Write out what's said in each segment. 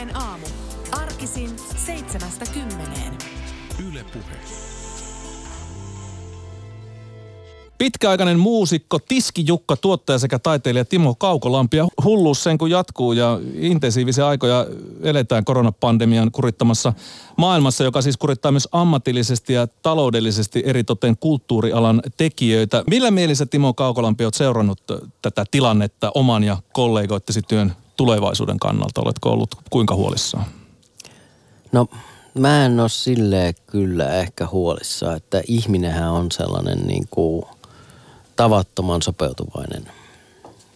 Ylepuheen aamu. Arkisin seitsemästä kymmeneen. Yle Puhe. Pitkäaikainen muusikko, tiskijukka, tuottaja sekä taiteilija Timo Kaukolampi. Ja hulluus sen kun jatkuu ja intensiivisiä aikoja eletään koronapandemian kurittamassa maailmassa, joka siis kurittaa myös ammatillisesti ja taloudellisesti eritoten kulttuurialan tekijöitä. Millä mielessä Timo Kaukolampi olet seurannut tätä tilannetta oman ja kollegoittesi työn tulevaisuuden kannalta? Oletko ollut kuinka huolissaan? No mä en ole silleen kyllä ehkä huolissa, että ihminenhän on sellainen niin kuin tavattoman sopeutuvainen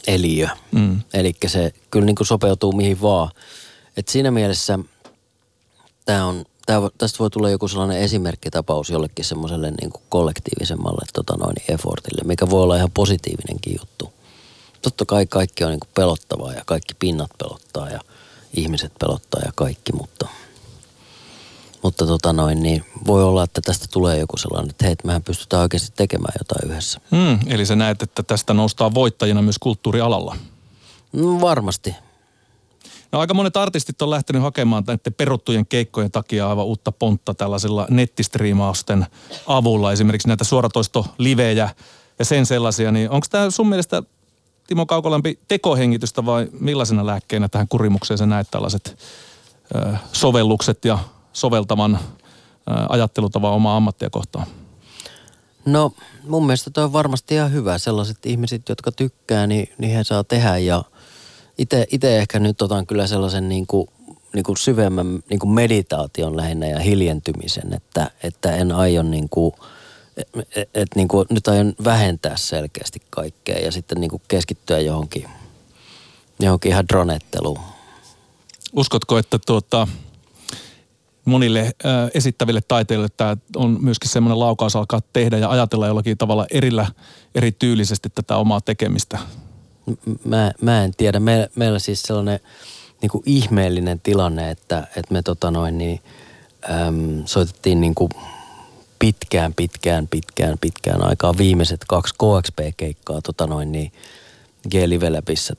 eliö. Mm. Eli se kyllä niin kuin sopeutuu mihin vaan. Et siinä mielessä tää on, tää, tästä voi tulla joku sellainen esimerkkitapaus jollekin semmoiselle niin kuin kollektiivisemmalle tota noin, effortille, mikä voi olla ihan positiivinenkin juttu. Totta kai kaikki on niin kuin pelottavaa ja kaikki pinnat pelottaa ja ihmiset pelottaa ja kaikki, mutta – mutta tota noin, niin voi olla, että tästä tulee joku sellainen, että hei, mehän pystytään oikeasti tekemään jotain yhdessä. Hmm, eli sä näet, että tästä noustaan voittajina myös kulttuurialalla? No, varmasti. No aika monet artistit on lähtenyt hakemaan näiden peruttujen keikkojen takia aivan uutta pontta tällaisilla nettistriimausten avulla. Esimerkiksi näitä suoratoistolivejä ja sen sellaisia. Niin onko tämä sun mielestä Timo Kaukolampi tekohengitystä vai millaisena lääkkeenä tähän kurimukseen sä näet tällaiset ö, sovellukset ja soveltavan ajattelutavan omaa ammattia kohtaan? No mun mielestä toi on varmasti ihan hyvä. Sellaiset ihmiset, jotka tykkää, niin, niin he saa tehdä ja itse ehkä nyt otan kyllä sellaisen niin kuin, niin kuin syvemmän niin kuin meditaation lähinnä ja hiljentymisen, että, että en aio niin kuin, et, et, niin kuin, nyt aion vähentää selkeästi kaikkea ja sitten niin kuin keskittyä johonkin, johonkin ihan dronetteluun. Uskotko, että tuota, monille äh, esittäville taiteilijoille tämä on myöskin semmoinen laukaus alkaa tehdä ja ajatella jollakin tavalla erillä, erityylisesti tätä omaa tekemistä? Mä, mä en tiedä. Me, meillä siis sellainen niin kuin ihmeellinen tilanne, että, että me tota noin niin, äm, soitettiin niin kuin pitkään, pitkään, pitkään, pitkään aikaa viimeiset kaksi KXP-keikkaa tota noin niin G-Live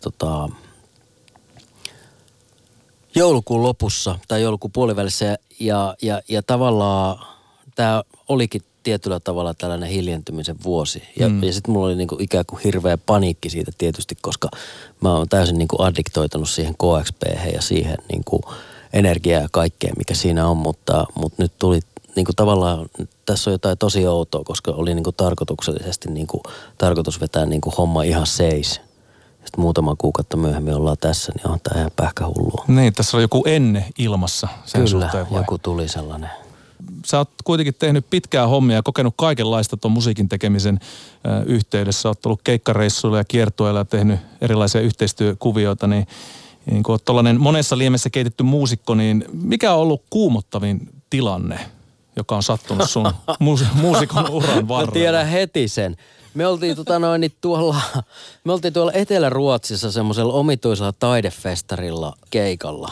tota, joulukuun lopussa tai joulukuun puolivälissä ja, ja, ja tavallaan tämä olikin tietyllä tavalla tällainen hiljentymisen vuosi. Ja, mm. ja sitten mulla oli niinku ikään kuin hirveä paniikki siitä tietysti, koska mä oon täysin niinku addiktoitunut siihen KXP ja siihen niinku energiaa ja kaikkea, mikä siinä on. Mutta, mutta nyt tuli niinku tavallaan, tässä on jotain tosi outoa, koska oli niinku tarkoituksellisesti niinku, tarkoitus vetää niinku homma ihan seis sitten muutama kuukautta myöhemmin ollaan tässä, niin on tämä ihan pähkähullua. Niin, tässä on joku enne ilmassa sen Kyllä, suhteen vai? joku tuli sellainen. Sä oot kuitenkin tehnyt pitkää hommia ja kokenut kaikenlaista tuon musiikin tekemisen yhteydessä. Oot ollut keikkareissuilla ja kiertueilla ja tehnyt erilaisia yhteistyökuvioita, niin, niin kun tollainen monessa liemessä keitetty muusikko, niin mikä on ollut kuumottavin tilanne, joka on sattunut sun muusikon uran varrella? Mä tiedän heti sen. Me oltiin, tota noin, niin tuolla, me oltiin tuolla Etelä-Ruotsissa semmoisella omituisella taidefestarilla keikalla.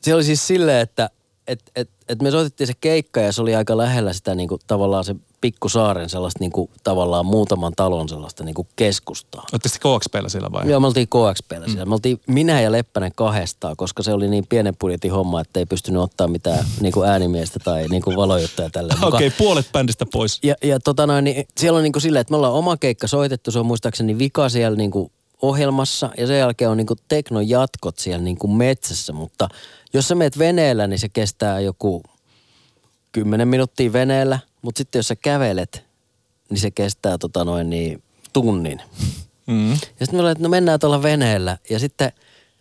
Se oli siis silleen, että et, et, et me soitettiin se keikka ja se oli aika lähellä sitä niin kuin, tavallaan se pikkusaaren sellaista niin kuin, tavallaan muutaman talon sellaista niin kuin keskustaa. Olette sitten KXPllä siellä vai? Joo, me oltiin KXPllä siellä. Mm. Me oltiin minä ja Leppänen kahdestaan, koska se oli niin pienen budjetin homma, että ei pystynyt ottaa mitään niin kuin äänimiestä tai niin kuin valojuttuja tälle. Okei, okay, puolet bändistä pois. Ja, ja tota noin, niin siellä on niin kuin silleen, että me ollaan oma keikka soitettu, se on muistaakseni vika siellä niin kuin ohjelmassa ja sen jälkeen on niin kuin teknon jatkot siellä niin kuin metsässä, mutta jos sä meet veneellä, niin se kestää joku 10 minuuttia veneellä, mutta sitten jos sä kävelet, niin se kestää tota noin niin tunnin. Mm. Ja sitten me ollaan, että no mennään tuolla veneellä. Ja sitten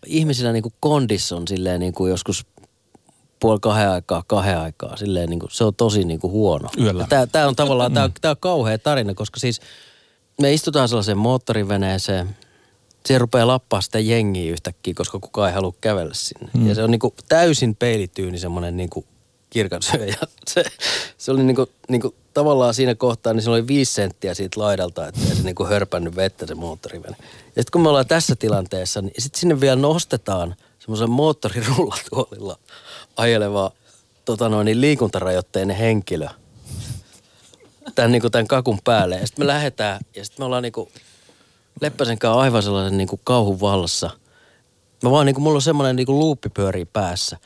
ihmisillä niin kuin kondis on silleen niin kuin joskus puoli kahden aikaa, kahden aikaa. Silleen niin kuin, se on tosi niin kuin huono. Yöllä. Tämä on tavallaan, tämä on, tää on kauhea tarina, koska siis me istutaan sellaiseen moottoriveneeseen. Siellä rupeaa lappaa sitä jengiä yhtäkkiä, koska kukaan ei halua kävellä sinne. Mm. Ja se on niin kuin täysin peilityyni semmoinen niin kuin kirkan syöjä. Se, se oli niinku, niinku, tavallaan siinä kohtaa, niin se oli viisi senttiä siitä laidalta, että se niinku hörpännyt vettä se moottorivene. Ja sitten kun me ollaan tässä tilanteessa, niin sitten sinne vielä nostetaan semmoisen moottorirullatuolilla ajeleva tota noin, niin liikuntarajoitteinen henkilö tämän, niinku, tämän kakun päälle. Ja sitten me lähdetään ja sitten me ollaan niinku Leppäsen kanssa aivan sellaisen niinku kauhun vallassa – Mä vaan niin kuin, mulla on semmoinen niin kuin luuppi pyörii päässä,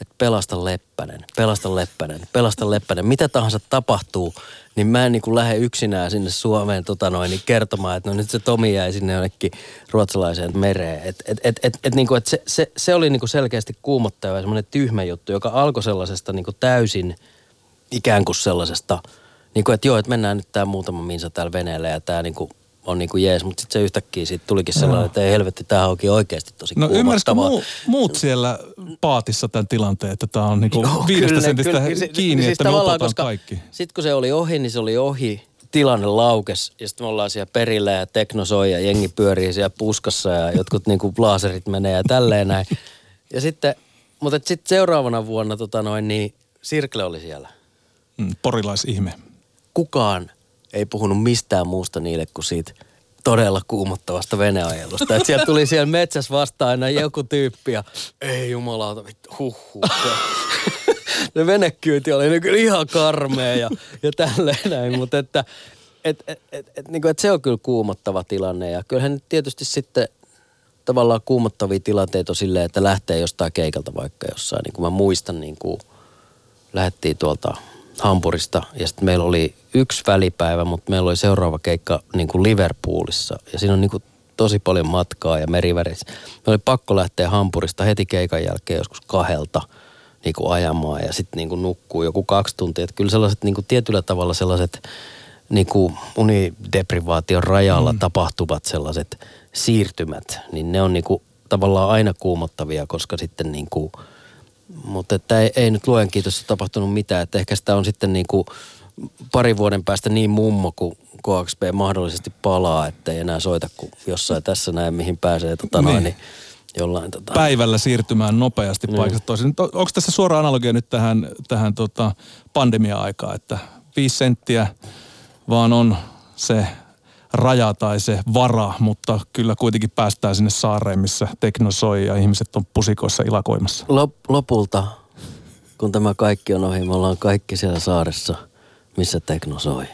että pelasta Leppänen, pelasta Leppänen, pelasta Leppänen. Mitä tahansa tapahtuu, niin mä en niin kuin lähde yksinään sinne Suomeen tota noin, niin kertomaan, että no nyt se Tomi jäi sinne jonnekin ruotsalaiseen mereen. Et, et, et, et, et, niin kuin, et se, se, se, oli niin kuin selkeästi kuumottava ja semmoinen tyhmä juttu, joka alkoi sellaisesta niin kuin täysin ikään kuin sellaisesta, niin kuin, että joo, että mennään nyt tämä muutama minsa täällä veneellä ja tämä niin kuin on niin kuin jees, mutta sitten se yhtäkkiä siitä tulikin sellainen, no. että ei helvetti, tämä onkin oikeasti tosi No ymmärsikö muu, muut siellä paatissa tämän tilanteen, että tämä on niin kuin viidestä kyllä, sentistä kyllä, kiinni, siis että me otetaan kaikki? Sitten kun se oli ohi, niin se oli ohi. Tilanne laukes ja sitten me ollaan siellä perillä ja tekno soi ja jengi pyörii siellä puskassa ja jotkut niin kuin laaserit menee ja tälleen näin. Ja sitten, mutta sitten seuraavana vuonna tota noin, niin Sirkle oli siellä. Mm, porilaisihme. Kukaan ei puhunut mistään muusta niille kuin siitä todella kuumottavasta veneajelusta. Että sieltä tuli siellä metsässä vastaan aina joku tyyppi ja ei jumalauta, vittu, huh. Se venekyyti oli niin kyllä ihan karmea ja, ja tälleen näin, mutta että et, et, et, et, niin kuin, että se on kyllä kuumottava tilanne ja kyllähän tietysti sitten tavallaan kuumottavia tilanteita on silleen, että lähtee jostain keikalta vaikka jossain. Niin kuin mä muistan, niin kuin lähdettiin tuolta Hampurista ja sitten meillä oli yksi välipäivä, mutta meillä oli seuraava keikka niin kuin Liverpoolissa ja siinä on niin kuin tosi paljon matkaa ja merivärissä. Me oli pakko lähteä Hampurista heti keikan jälkeen joskus kahdelta niin kuin ajamaan ja sitten niin kuin nukkuu joku kaksi tuntia. Että kyllä sellaiset niin kuin tietyllä tavalla sellaiset niin kuin unideprivaation rajalla mm. tapahtuvat sellaiset siirtymät, niin ne on niin kuin tavallaan aina kuumottavia, koska sitten niin kuin – mutta että ei, ei nyt luen kiitos tapahtunut mitään. Että ehkä sitä on sitten niin kuin parin vuoden päästä niin mummo, kun KXP mahdollisesti palaa, että ei enää soita kuin jossain tässä näin, mihin pääsee tota niin. noin, niin jollain tota... Päivällä siirtymään nopeasti niin. paikasta toiseen. Onko tässä suora analogia nyt tähän, tähän tota pandemia-aikaan, että viisi senttiä vaan on se raja tai se vara, mutta kyllä kuitenkin päästään sinne saareen, missä tekno soi ja ihmiset on pusikoissa ilakoimassa. Lop, lopulta, kun tämä kaikki on ohi, me ollaan kaikki siellä saaressa, missä tekno soi.